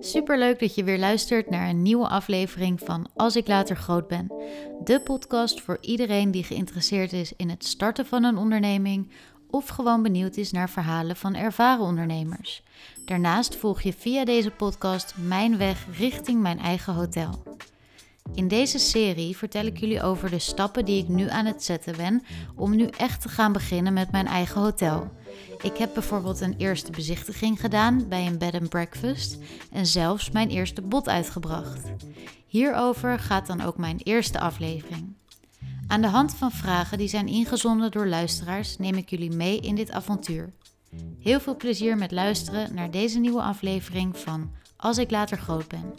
superleuk dat je weer luistert naar een nieuwe aflevering van Als ik later groot ben. De podcast voor iedereen die geïnteresseerd is in het starten van een onderneming of gewoon benieuwd is naar verhalen van ervaren ondernemers. Daarnaast volg je via deze podcast mijn weg richting mijn eigen hotel. In deze serie vertel ik jullie over de stappen die ik nu aan het zetten ben om nu echt te gaan beginnen met mijn eigen hotel. Ik heb bijvoorbeeld een eerste bezichtiging gedaan bij een bed and breakfast en zelfs mijn eerste bod uitgebracht. Hierover gaat dan ook mijn eerste aflevering. Aan de hand van vragen die zijn ingezonden door luisteraars neem ik jullie mee in dit avontuur. Heel veel plezier met luisteren naar deze nieuwe aflevering van Als ik later groot ben.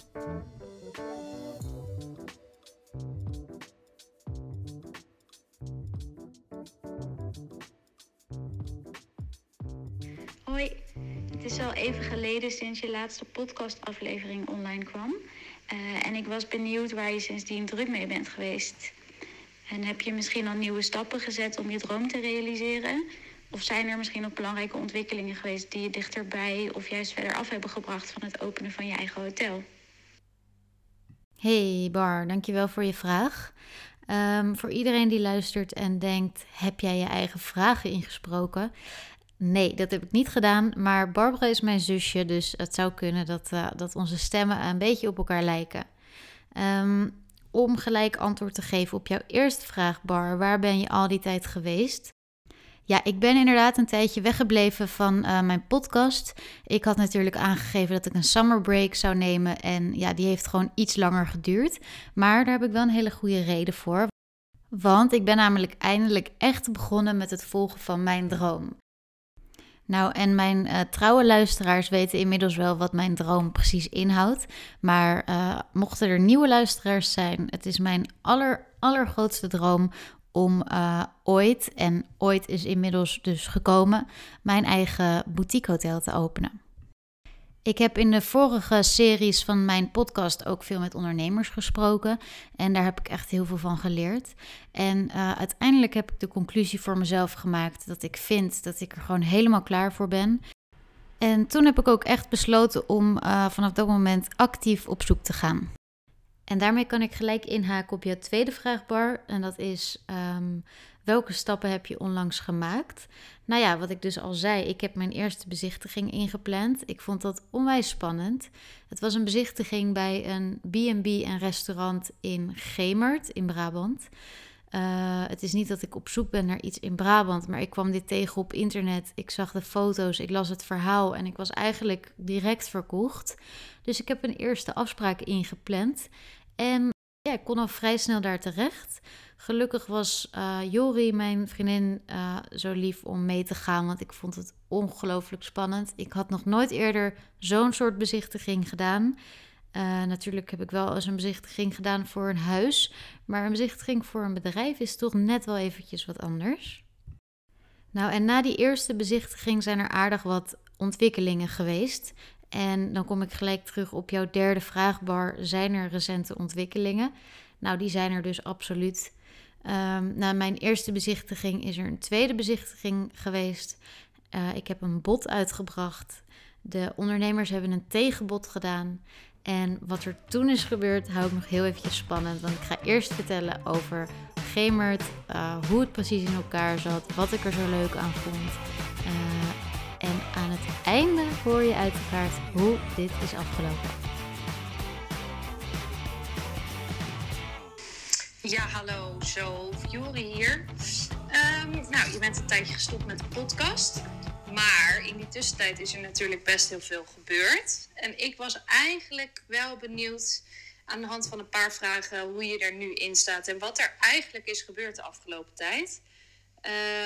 Sinds je laatste podcastaflevering online kwam. Uh, en ik was benieuwd waar je sindsdien druk mee bent geweest. En heb je misschien al nieuwe stappen gezet om je droom te realiseren? Of zijn er misschien ook belangrijke ontwikkelingen geweest die je dichterbij of juist verder af hebben gebracht van het openen van je eigen hotel? Hey Bar, dankjewel voor je vraag. Um, voor iedereen die luistert en denkt: heb jij je eigen vragen ingesproken? Nee, dat heb ik niet gedaan. Maar Barbara is mijn zusje, dus het zou kunnen dat, uh, dat onze stemmen een beetje op elkaar lijken. Um, om gelijk antwoord te geven op jouw eerste vraag, Bar, waar ben je al die tijd geweest? Ja, ik ben inderdaad een tijdje weggebleven van uh, mijn podcast. Ik had natuurlijk aangegeven dat ik een summer break zou nemen. En ja, die heeft gewoon iets langer geduurd. Maar daar heb ik wel een hele goede reden voor. Want ik ben namelijk eindelijk echt begonnen met het volgen van mijn droom. Nou, en mijn uh, trouwe luisteraars weten inmiddels wel wat mijn droom precies inhoudt. Maar uh, mochten er nieuwe luisteraars zijn, het is mijn aller, allergrootste droom om uh, ooit, en ooit is inmiddels dus gekomen, mijn eigen boutiquehotel te openen. Ik heb in de vorige series van mijn podcast ook veel met ondernemers gesproken. En daar heb ik echt heel veel van geleerd. En uh, uiteindelijk heb ik de conclusie voor mezelf gemaakt dat ik vind dat ik er gewoon helemaal klaar voor ben. En toen heb ik ook echt besloten om uh, vanaf dat moment actief op zoek te gaan. En daarmee kan ik gelijk inhaken op je tweede vraagbar. En dat is: um, welke stappen heb je onlangs gemaakt? Nou ja, wat ik dus al zei, ik heb mijn eerste bezichtiging ingepland. Ik vond dat onwijs spannend. Het was een bezichtiging bij een B&B en restaurant in Gemert in Brabant. Uh, het is niet dat ik op zoek ben naar iets in Brabant, maar ik kwam dit tegen op internet. Ik zag de foto's, ik las het verhaal en ik was eigenlijk direct verkocht. Dus ik heb een eerste afspraak ingepland. En ik kon al vrij snel daar terecht. Gelukkig was uh, Jori, mijn vriendin, uh, zo lief om mee te gaan, want ik vond het ongelooflijk spannend. Ik had nog nooit eerder zo'n soort bezichtiging gedaan. Uh, natuurlijk heb ik wel eens een bezichtiging gedaan voor een huis, maar een bezichtiging voor een bedrijf is toch net wel eventjes wat anders. Nou, en na die eerste bezichtiging zijn er aardig wat ontwikkelingen geweest. En dan kom ik gelijk terug op jouw derde vraagbar. Zijn er recente ontwikkelingen? Nou, die zijn er dus absoluut. Um, na mijn eerste bezichtiging is er een tweede bezichtiging geweest. Uh, ik heb een bod uitgebracht. De ondernemers hebben een tegenbod gedaan. En wat er toen is gebeurd, hou ik nog heel eventjes spannend. Want ik ga eerst vertellen over Gemert, uh, hoe het precies in elkaar zat, wat ik er zo leuk aan vond. Uh, aan het einde hoor je uiteraard hoe dit is afgelopen. Ja, hallo, zo, Jori hier. Um, nou, je bent een tijdje gestopt met de podcast. Maar in die tussentijd is er natuurlijk best heel veel gebeurd. En ik was eigenlijk wel benieuwd aan de hand van een paar vragen hoe je er nu in staat en wat er eigenlijk is gebeurd de afgelopen tijd.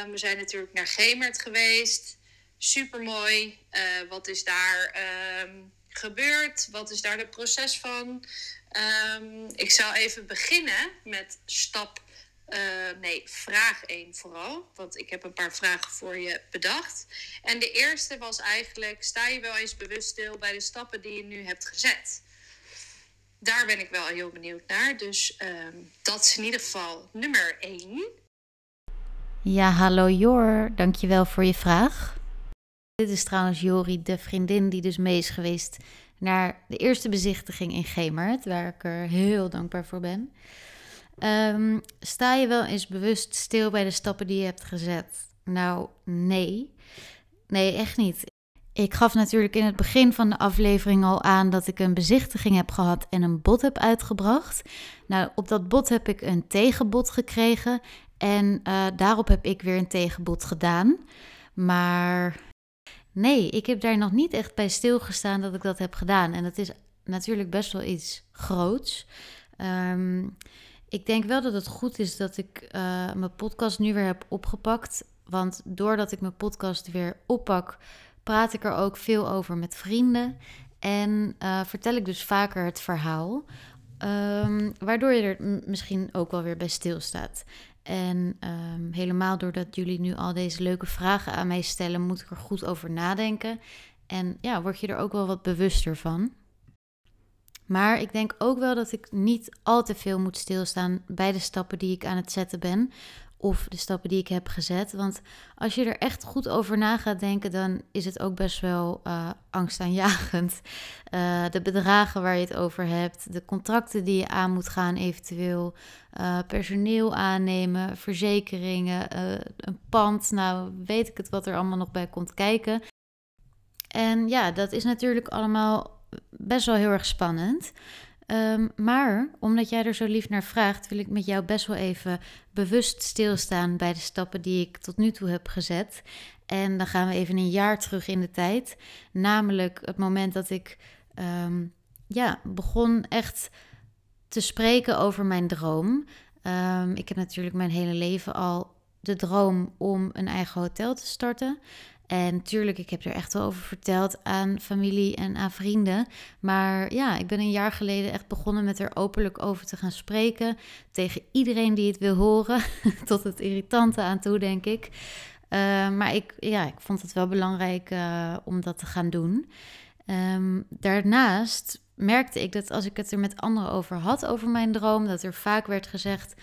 Um, we zijn natuurlijk naar Gemert geweest. Super mooi. Uh, wat is daar um, gebeurd? Wat is daar het proces van? Um, ik zal even beginnen met stap. Uh, nee, vraag 1 vooral. Want ik heb een paar vragen voor je bedacht. En de eerste was eigenlijk: sta je wel eens bewust stil bij de stappen die je nu hebt gezet? Daar ben ik wel heel benieuwd naar. Dus um, dat is in ieder geval nummer 1. Ja, hallo Jor. Dankjewel voor je vraag. Dit is trouwens Jori, de vriendin die dus mee is geweest naar de eerste bezichtiging in Gemert, waar ik er heel dankbaar voor ben. Ehm, sta je wel eens bewust stil bij de stappen die je hebt gezet? Nou, nee. Nee, echt niet. Ik gaf natuurlijk in het begin van de aflevering al aan dat ik een bezichtiging heb gehad en een bod heb uitgebracht. Nou, op dat bod heb ik een tegenbod gekregen en uh, daarop heb ik weer een tegenbod gedaan. Maar nee, ik heb daar nog niet echt bij stilgestaan dat ik dat heb gedaan. En dat is natuurlijk best wel iets groots. Um, ik denk wel dat het goed is dat ik uh, mijn podcast nu weer heb opgepakt. Want doordat ik mijn podcast weer oppak, praat ik er ook veel over met vrienden. En uh, vertel ik dus vaker het verhaal. Um, waardoor je er misschien ook wel weer bij stilstaat. En um, helemaal doordat jullie nu al deze leuke vragen aan mij stellen, moet ik er goed over nadenken. En ja, word je er ook wel wat bewuster van. Maar ik denk ook wel dat ik niet al te veel moet stilstaan bij de stappen die ik aan het zetten ben. Of de stappen die ik heb gezet. Want als je er echt goed over na gaat denken, dan is het ook best wel uh, angstaanjagend. Uh, de bedragen waar je het over hebt, de contracten die je aan moet gaan, eventueel. Uh, personeel aannemen, verzekeringen, een pand. Nou, weet ik het wat er allemaal nog bij komt kijken. En ja, dat is natuurlijk allemaal best wel heel erg spannend. Um, maar omdat jij er zo lief naar vraagt, wil ik met jou best wel even bewust stilstaan bij de stappen die ik tot nu toe heb gezet. En dan gaan we even een jaar terug in de tijd. Namelijk het moment dat ik um, ja, begon echt te spreken over mijn droom. Um, ik heb natuurlijk mijn hele leven al de droom om een eigen hotel te starten. En natuurlijk, ik heb er echt wel over verteld aan familie en aan vrienden. Maar ja, ik ben een jaar geleden echt begonnen met er openlijk over te gaan spreken. Tegen iedereen die het wil horen. Tot het irritante aan toe, denk ik. Uh, maar ik, ja, ik vond het wel belangrijk uh, om dat te gaan doen. Um, daarnaast merkte ik dat als ik het er met anderen over had, over mijn droom, dat er vaak werd gezegd: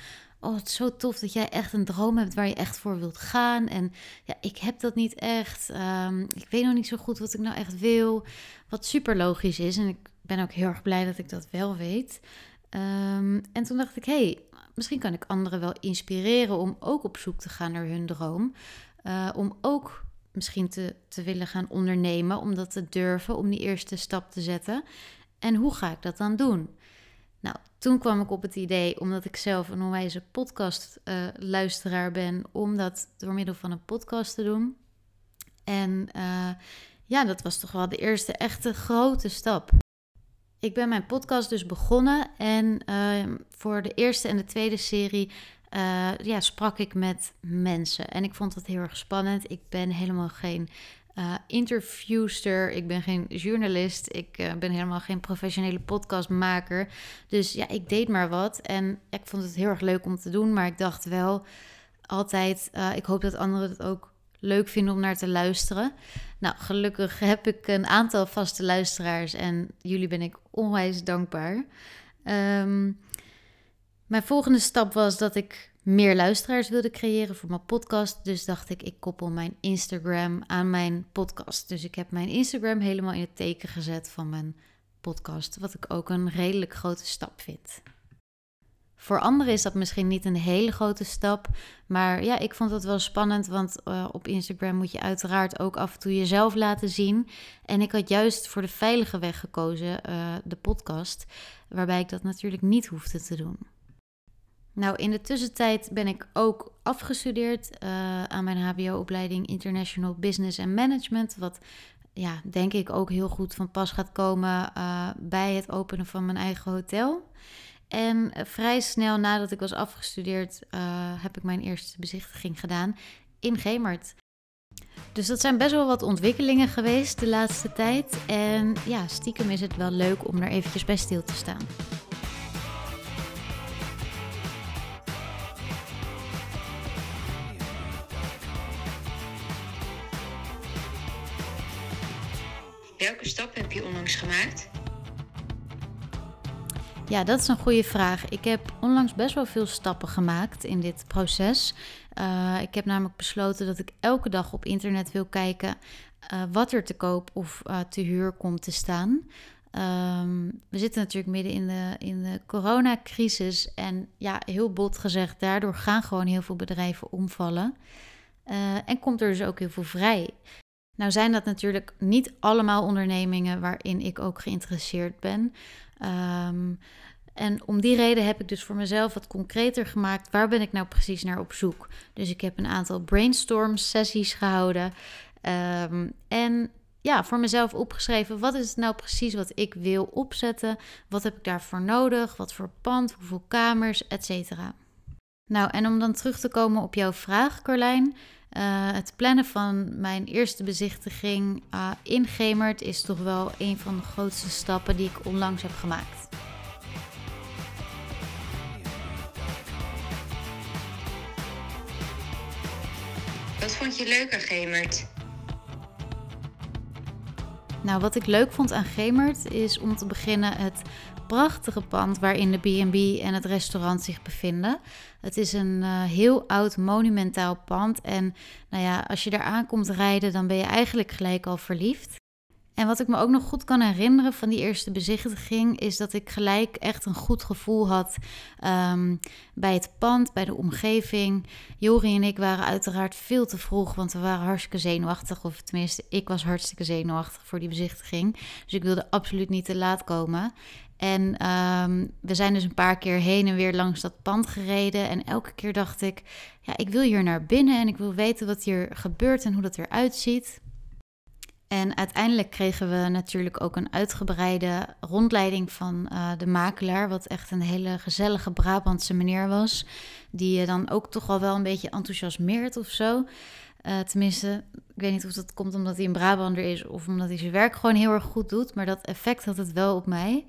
oh, het is zo tof dat jij echt een droom hebt waar je echt voor wilt gaan. En ja, ik heb dat niet echt. Um, ik weet nog niet zo goed wat ik nou echt wil. Wat super logisch is. En ik ben ook heel erg blij dat ik dat wel weet. Um, en toen dacht ik, hey, misschien kan ik anderen wel inspireren om ook op zoek te gaan naar hun droom. Uh, om ook misschien te, te willen gaan ondernemen, om dat te durven, om die eerste stap te zetten. En hoe ga ik dat dan doen? Nou, toen kwam ik op het idee, omdat ik zelf een onwijze podcast-luisteraar uh, ben, om dat door middel van een podcast te doen. En uh, ja, dat was toch wel de eerste echte grote stap. Ik ben mijn podcast dus begonnen en uh, voor de eerste en de tweede serie ja, sprak ik met mensen. En ik vond dat heel erg spannend. Ik ben helemaal geen uh, interviewster. Ik ben geen journalist. Ik uh, ben helemaal geen professionele podcastmaker. Dus ja, ik deed maar wat. En ik vond het heel erg leuk om te doen. Maar ik dacht wel altijd, uh, ik hoop dat anderen het ook leuk vinden om naar te luisteren. Nou, gelukkig heb ik een aantal vaste luisteraars. En jullie ben ik onwijs dankbaar. Um, mijn volgende stap was dat ik meer luisteraars wilde creëren voor mijn podcast. Dus dacht ik, ik koppel mijn Instagram aan mijn podcast. Dus ik heb mijn Instagram helemaal in het teken gezet van mijn podcast. Wat ik ook een redelijk grote stap vind. Voor anderen is dat misschien niet een hele grote stap. Maar ja, ik vond het wel spannend. Want uh, op Instagram moet je uiteraard ook af en toe jezelf laten zien. En ik had juist voor de veilige weg gekozen, uh, de podcast. Waarbij ik dat natuurlijk niet hoefde te doen. Nou, in de tussentijd ben ik ook afgestudeerd uh, aan mijn HBO-opleiding International Business and Management. Wat ja, denk ik ook heel goed van pas gaat komen uh, bij het openen van mijn eigen hotel. En uh, vrij snel nadat ik was afgestudeerd, heb ik mijn eerste bezichtiging gedaan in Gemert. Dus dat zijn best wel wat ontwikkelingen geweest de laatste tijd. En ja, stiekem is het wel leuk om er eventjes bij stil te staan. Welke stap heb je onlangs gemaakt? Ja, dat is een goede vraag. Ik heb onlangs best wel veel stappen gemaakt in dit proces. Uh, ik heb namelijk besloten dat ik elke dag op internet wil kijken uh, wat er te koop of uh, te huur komt te staan. Ehm, we zitten natuurlijk midden in de, in de coronacrisis. En ja, heel bot gezegd, daardoor gaan gewoon heel veel bedrijven omvallen. En komt er dus ook heel veel vrij. Nou zijn dat natuurlijk niet allemaal ondernemingen waarin ik ook geïnteresseerd ben. Um, en om die reden heb ik dus voor mezelf wat concreter gemaakt. Waar ben ik nou precies naar op zoek? Dus ik heb een aantal brainstorm sessies gehouden. Um, en ja, voor mezelf opgeschreven. Wat is het nou precies wat ik wil opzetten? Wat heb ik daarvoor nodig? Wat voor pand? Hoeveel kamers? Etcetera. Nou, en om dan terug te komen op jouw vraag, Carlijn. Uh, het plannen van mijn eerste bezichtiging uh, in Gemert is toch wel een van de grootste stappen die ik onlangs heb gemaakt. Wat vond je leuker, Gemert? Nou, wat ik leuk vond aan Gemert is om te beginnen het prachtige pand waarin de B&B en het restaurant zich bevinden. Het is een uh, heel oud monumentaal pand en nou ja, als je daar aankomt rijden, dan ben je eigenlijk gelijk al verliefd. En wat ik me ook nog goed kan herinneren van die eerste bezichtiging, is dat ik gelijk echt een goed gevoel had um, bij het pand, bij de omgeving. Jori en ik waren uiteraard veel te vroeg, want we waren hartstikke zenuwachtig. Of tenminste, ik was hartstikke zenuwachtig voor die bezichtiging. Dus ik wilde absoluut niet te laat komen. En um, we zijn dus een paar keer heen en weer langs dat pand gereden. En elke keer dacht ik, ja, ik wil hier naar binnen en ik wil weten wat hier gebeurt en hoe dat eruit ziet. En uiteindelijk kregen we natuurlijk ook een uitgebreide rondleiding van uh, de makelaar, wat echt een hele gezellige Brabantse meneer was, die je dan ook toch al wel een beetje enthousiasmeert of zo. Uh, tenminste, ik weet niet of dat komt omdat hij een Brabander is of omdat hij zijn werk gewoon heel erg goed doet, maar dat effect had het wel op mij.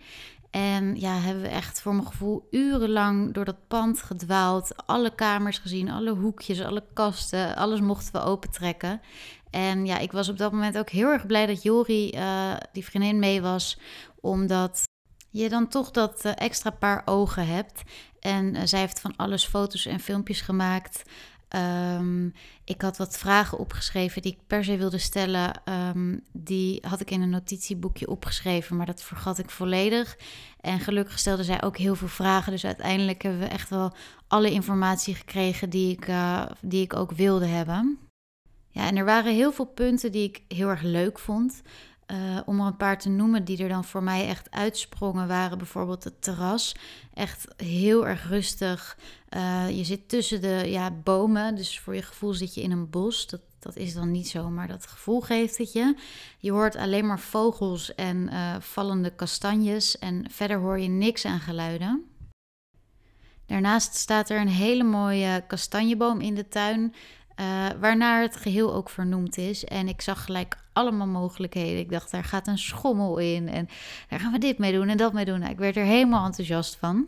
En ja, hebben we echt voor mijn gevoel urenlang door dat pand gedwaald. Alle kamers gezien, alle hoekjes, alle kasten, alles mochten we opentrekken. En ja, ik was op dat moment ook heel erg blij dat Jori, uh, die vriendin, mee was. Omdat je dan toch dat uh, extra paar ogen hebt. En uh, zij heeft van alles foto's en filmpjes gemaakt. Um, ik had wat vragen opgeschreven die ik per se wilde stellen. Um, die had ik in een notitieboekje opgeschreven, maar dat vergat ik volledig. En gelukkig stelde zij ook heel veel vragen. Dus uiteindelijk hebben we echt wel alle informatie gekregen die ik, die ik ook wilde hebben. Ja, en er waren heel veel punten die ik heel erg leuk vond. Uh, om er een paar te noemen die er dan voor mij echt uitsprongen, waren bijvoorbeeld het terras. Echt heel erg rustig. Uh, je zit tussen de ja, bomen, dus voor je gevoel zit je in een bos. Dat, dat is dan niet zo, maar dat gevoel geeft het je. Je hoort alleen maar vogels en uh, vallende kastanjes en verder hoor je niks aan geluiden. Daarnaast staat er een hele mooie kastanjeboom in de tuin. Uh, waarnaar het geheel ook vernoemd is. En ik zag gelijk allemaal mogelijkheden. Ik dacht, daar gaat een schommel in. En daar gaan we dit mee doen en dat mee doen. Nou, ik werd er helemaal enthousiast van.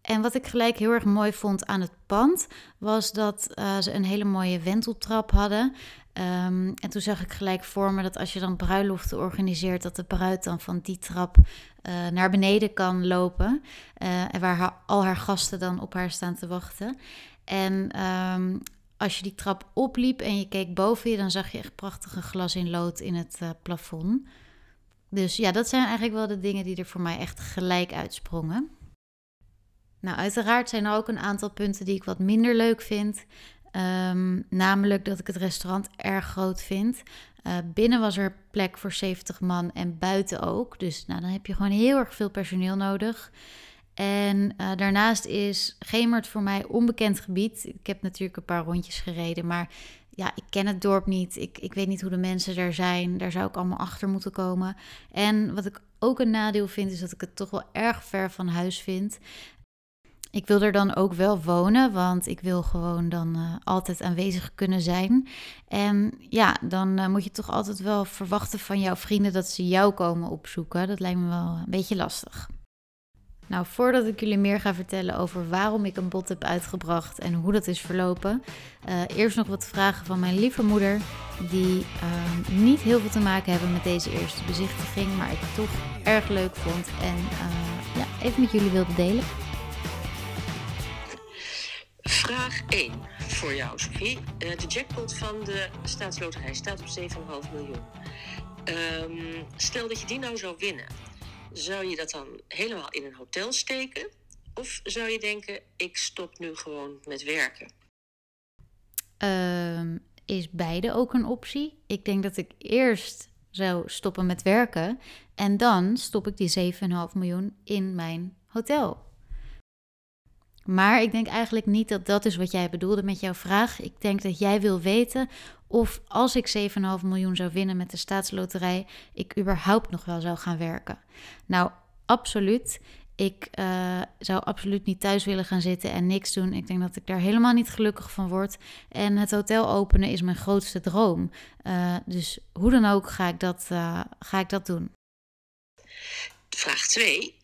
En wat ik gelijk heel erg mooi vond aan het pand, was dat uh, ze een hele mooie wenteltrap hadden. Um, en toen zag ik gelijk voor me dat als je dan bruiloften organiseert, dat de bruid dan van die trap uh, naar beneden kan lopen. En waar al haar gasten dan op haar staan te wachten. En um, als je die trap opliep en je keek boven je, dan zag je echt prachtige glas in lood in het uh, plafond. Dus ja, dat zijn eigenlijk wel de dingen die er voor mij echt gelijk uitsprongen. Nou, uiteraard zijn er ook een aantal punten die ik wat minder leuk vind. Um, namelijk dat ik het restaurant erg groot vind. Uh, binnen was er plek voor 70 man en buiten ook. Dus nou, dan heb je gewoon heel erg veel personeel nodig. En uh, daarnaast is Gemert voor mij onbekend gebied. Ik heb natuurlijk een paar rondjes gereden, maar ja, ik ken het dorp niet. Ik, ik weet niet hoe de mensen daar zijn. Daar zou ik allemaal achter moeten komen. En wat ik ook een nadeel vind, is dat ik het toch wel erg ver van huis vind. Ik wil er dan ook wel wonen, want ik wil gewoon dan uh, altijd aanwezig kunnen zijn. En ja, dan uh, moet je toch altijd wel verwachten van jouw vrienden dat ze jou komen opzoeken. Dat lijkt me wel een beetje lastig. Nou, voordat ik jullie meer ga vertellen over waarom ik een bot heb uitgebracht en hoe dat is verlopen, uh, eerst nog wat vragen van mijn lieve moeder, die uh, niet heel veel te maken hebben met deze eerste bezichtiging, maar ik toch erg leuk vond en uh, ja, even met jullie wilde delen. Vraag 1 voor jou, Sophie. de jackpot van de staatsloterij staat op 7,5 miljoen. Ehm, stel dat je die nou zou winnen. Zou je dat dan helemaal in een hotel steken? Of zou je denken, ik stop nu gewoon met werken? Ehm, is beide ook een optie? Ik denk dat ik eerst zou stoppen met werken en dan stop ik die 7,5 miljoen in mijn hotel. Maar ik denk eigenlijk niet dat dat is wat jij bedoelde met jouw vraag. Ik denk dat jij wil weten of als ik 7,5 miljoen zou winnen met de staatsloterij, ik überhaupt nog wel zou gaan werken. Nou, absoluut. Ik uh, zou absoluut niet thuis willen gaan zitten en niks doen. Ik denk dat ik daar helemaal niet gelukkig van word. En het hotel openen is mijn grootste droom. Uh, dus hoe dan ook ga ik dat, uh, ga ik dat doen. Vraag 2.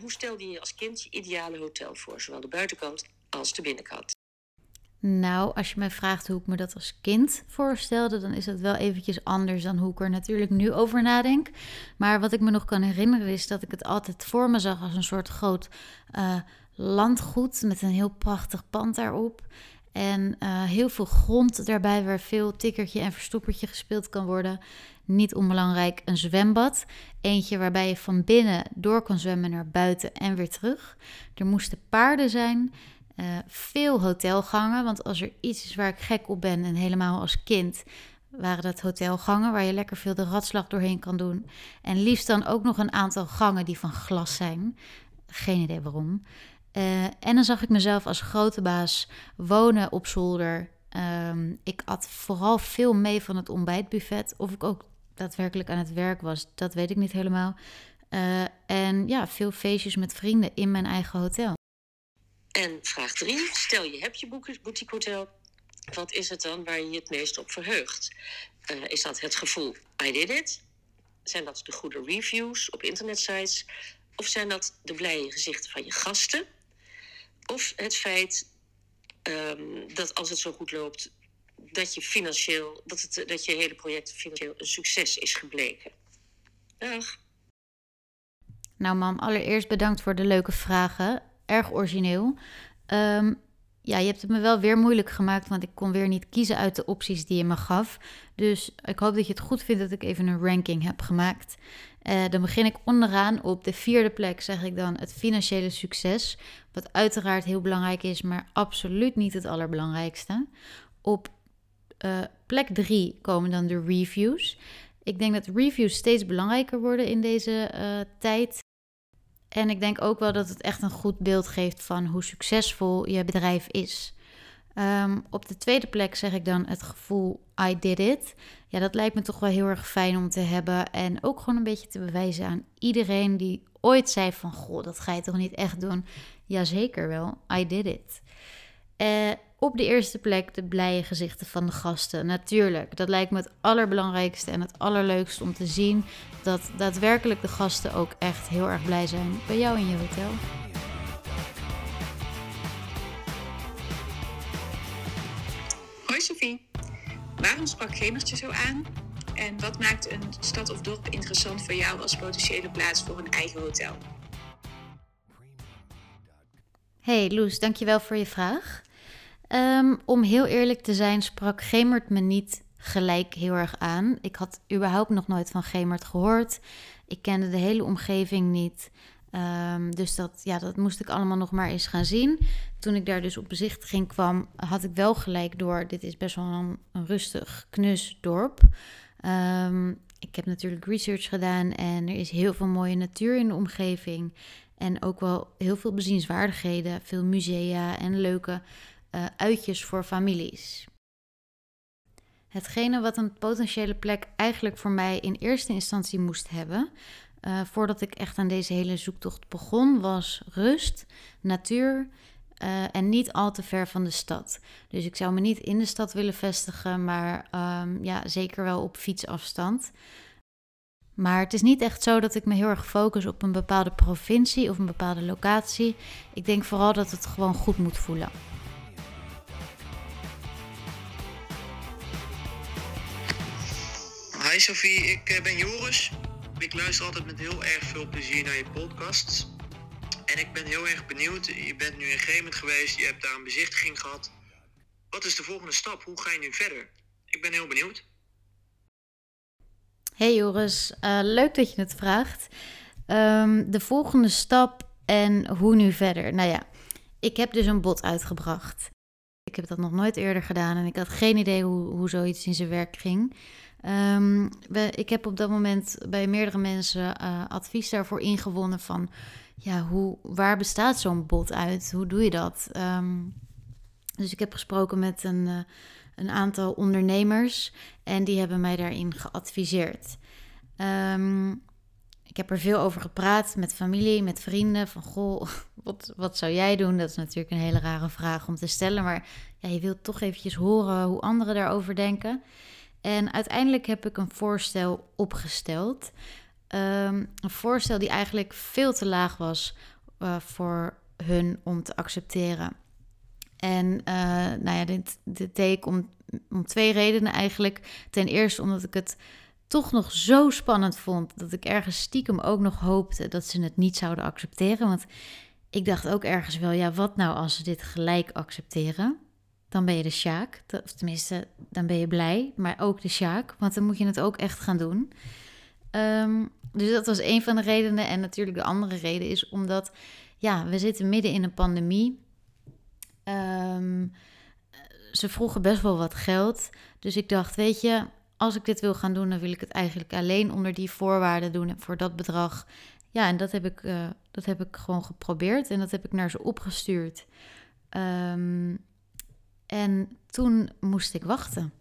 Hoe stelde je als kind je ideale hotel voor, zowel de buitenkant als de binnenkant? Nou, als je mij vraagt hoe ik me dat als kind voorstelde, dan is dat wel eventjes anders dan hoe ik er natuurlijk nu over nadenk. Maar wat ik me nog kan herinneren is dat ik het altijd voor me zag als een soort groot uh, landgoed met een heel prachtig pand daarop. En uh, heel veel grond daarbij waar veel tikkertje en verstoppertje gespeeld kan worden. Niet onbelangrijk een zwembad. Eentje waarbij je van binnen door kan zwemmen naar buiten en weer terug. Er moesten paarden zijn. Uh, veel hotelgangen, want als er iets is waar ik gek op ben en helemaal als kind, waren dat hotelgangen waar je lekker veel de ratslag doorheen kan doen. En liefst dan ook nog een aantal gangen die van glas zijn. Geen idee waarom. Uh, en dan zag ik mezelf als grote baas wonen op zolder. Um, ik at vooral veel mee van het ontbijtbuffet. Of ik ook daadwerkelijk aan het werk was, dat weet ik niet helemaal. Uh, en ja, veel feestjes met vrienden in mijn eigen hotel. En vraag 3. Stel je hebt je boutique hotel. Wat is het dan waar je je het meest op verheugt? Uh, is dat het gevoel I did it? Zijn dat de goede reviews op internetsites? Of zijn dat de blije gezichten van je gasten? Of het feit um, dat als het zo goed loopt, dat je financieel, dat, het, dat je hele project financieel een succes is gebleken? Dag. Nou, mam, allereerst bedankt voor de leuke vragen erg origineel. Um, ja, je hebt het me wel weer moeilijk gemaakt, want ik kon weer niet kiezen uit de opties die je me gaf. Dus ik hoop dat je het goed vindt dat ik even een ranking heb gemaakt. Uh, dan begin ik onderaan op de vierde plek, zeg ik dan het financiële succes. Wat uiteraard heel belangrijk is, maar absoluut niet het allerbelangrijkste. Op uh, plek drie komen dan de reviews. Ik denk dat reviews steeds belangrijker worden in deze uh, tijd. En ik denk ook wel dat het echt een goed beeld geeft van hoe succesvol je bedrijf is. Um, op de tweede plek zeg ik dan het gevoel I did it. Ja, dat lijkt me toch wel heel erg fijn om te hebben. En ook gewoon een beetje te bewijzen aan iedereen die ooit zei van... Goh, dat ga je toch niet echt doen? Jazeker wel, I did it. Uh, op de eerste plek de blije gezichten van de gasten. Natuurlijk, dat lijkt me het allerbelangrijkste en het allerleukste om te zien dat daadwerkelijk de gasten ook echt heel erg blij zijn bij jou in je hotel. Hoi Sophie, waarom sprak Gemertje zo aan? En wat maakt een stad of dorp interessant voor jou als potentiële plaats voor een eigen hotel? Hey Loes, dankjewel voor je vraag. Um, om heel eerlijk te zijn, sprak Gemert me niet gelijk heel erg aan. Ik had überhaupt nog nooit van Gemert gehoord. Ik kende de hele omgeving niet. Um, dus dat, ja, dat moest ik allemaal nog maar eens gaan zien. Toen ik daar dus op bezichtiging kwam, had ik wel gelijk door... dit is best wel een, rustig, knus dorp. Um, ik heb natuurlijk research gedaan en er is heel veel mooie natuur in de omgeving. En ook wel heel veel bezienswaardigheden, veel musea en leuke uh, uitjes voor families. Hetgene wat een potentiële plek eigenlijk voor mij in eerste instantie moest hebben, uh, voordat ik echt aan deze hele zoektocht begon, was rust, natuur uh, en niet al te ver van de stad. Dus ik zou me niet in de stad willen vestigen, maar um, ja, zeker wel op fietsafstand. Maar het is niet echt zo dat ik me heel erg focus op een bepaalde provincie of een bepaalde locatie. Ik denk vooral dat het gewoon goed moet voelen. Hi Sophie, ik eh, ben Joris. Ik luister altijd met heel erg veel plezier naar je podcasts. En ik ben heel erg benieuwd. Je bent nu in Gemert geweest, je hebt daar een bezichtiging gehad. Wat is de volgende stap? Hoe ga je nu verder? Ik ben heel benieuwd. Hey Joris, uh, leuk dat je het vraagt. Um, de volgende stap en hoe nu verder? Nou ja, ik heb dus een bod uitgebracht. Ik heb dat nog nooit eerder gedaan en ik had geen idee hoe, hoe zoiets in zijn werk ging. We, ik heb op dat moment bij meerdere mensen uh, advies daarvoor ingewonnen van, ja, hoe, waar bestaat zo'n bod uit? Hoe doe je dat? Um, dus ik heb gesproken met een, uh, een aantal ondernemers en die hebben mij daarin geadviseerd. Um, ik heb er veel over gepraat met familie, met vrienden. Van goh, wat, wat zou jij doen? Dat is natuurlijk een hele rare vraag om te stellen. Maar ja, je wilt toch eventjes horen hoe anderen daarover denken. En uiteindelijk heb ik een voorstel opgesteld. Um, een voorstel die eigenlijk veel te laag was uh, voor hun om te accepteren. En uh, nou ja, dit, dit deed ik om, om twee redenen eigenlijk. Ten eerste omdat ik het toch nog zo spannend vond dat ik ergens stiekem ook nog hoopte dat ze het niet zouden accepteren. Want ik dacht ook ergens wel, ja, wat nou als ze dit gelijk accepteren? Dan ben je de Sjaak, of tenminste, dan ben je blij, maar ook de Sjaak, want dan moet je het ook echt gaan doen. Um, dus dat was een van de redenen. En natuurlijk de andere reden is omdat, ja, we zitten midden in een pandemie. Um, ze vroegen best wel wat geld. Dus ik dacht, weet je, als ik dit wil gaan doen, dan wil ik het eigenlijk alleen onder die voorwaarden doen en voor dat bedrag. Ja, en dat heb ik, uh, dat heb ik gewoon geprobeerd en dat heb ik naar ze opgestuurd. Um, en toen moest ik wachten.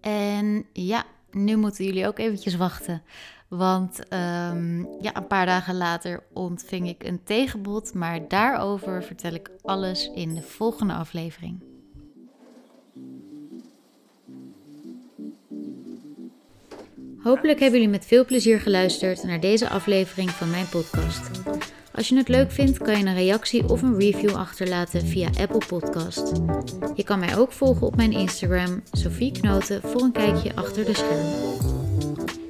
En ja, nu moeten jullie ook eventjes wachten. Want um, ja, een paar dagen later ontving ik een tegenbod. Maar daarover vertel ik alles in de volgende aflevering. Hopelijk hebben jullie met veel plezier geluisterd naar deze aflevering van mijn podcast. Als je het leuk vindt, kan je een reactie of een review achterlaten via Apple Podcast. Je kan mij ook volgen op mijn Instagram, Sophie Knoten, voor een kijkje achter de schermen.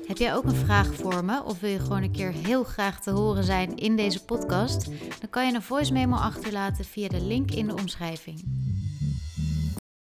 Heb jij ook een vraag voor me of wil je gewoon een keer heel graag te horen zijn in deze podcast? Dan kan je een voice memo achterlaten via de link in de omschrijving.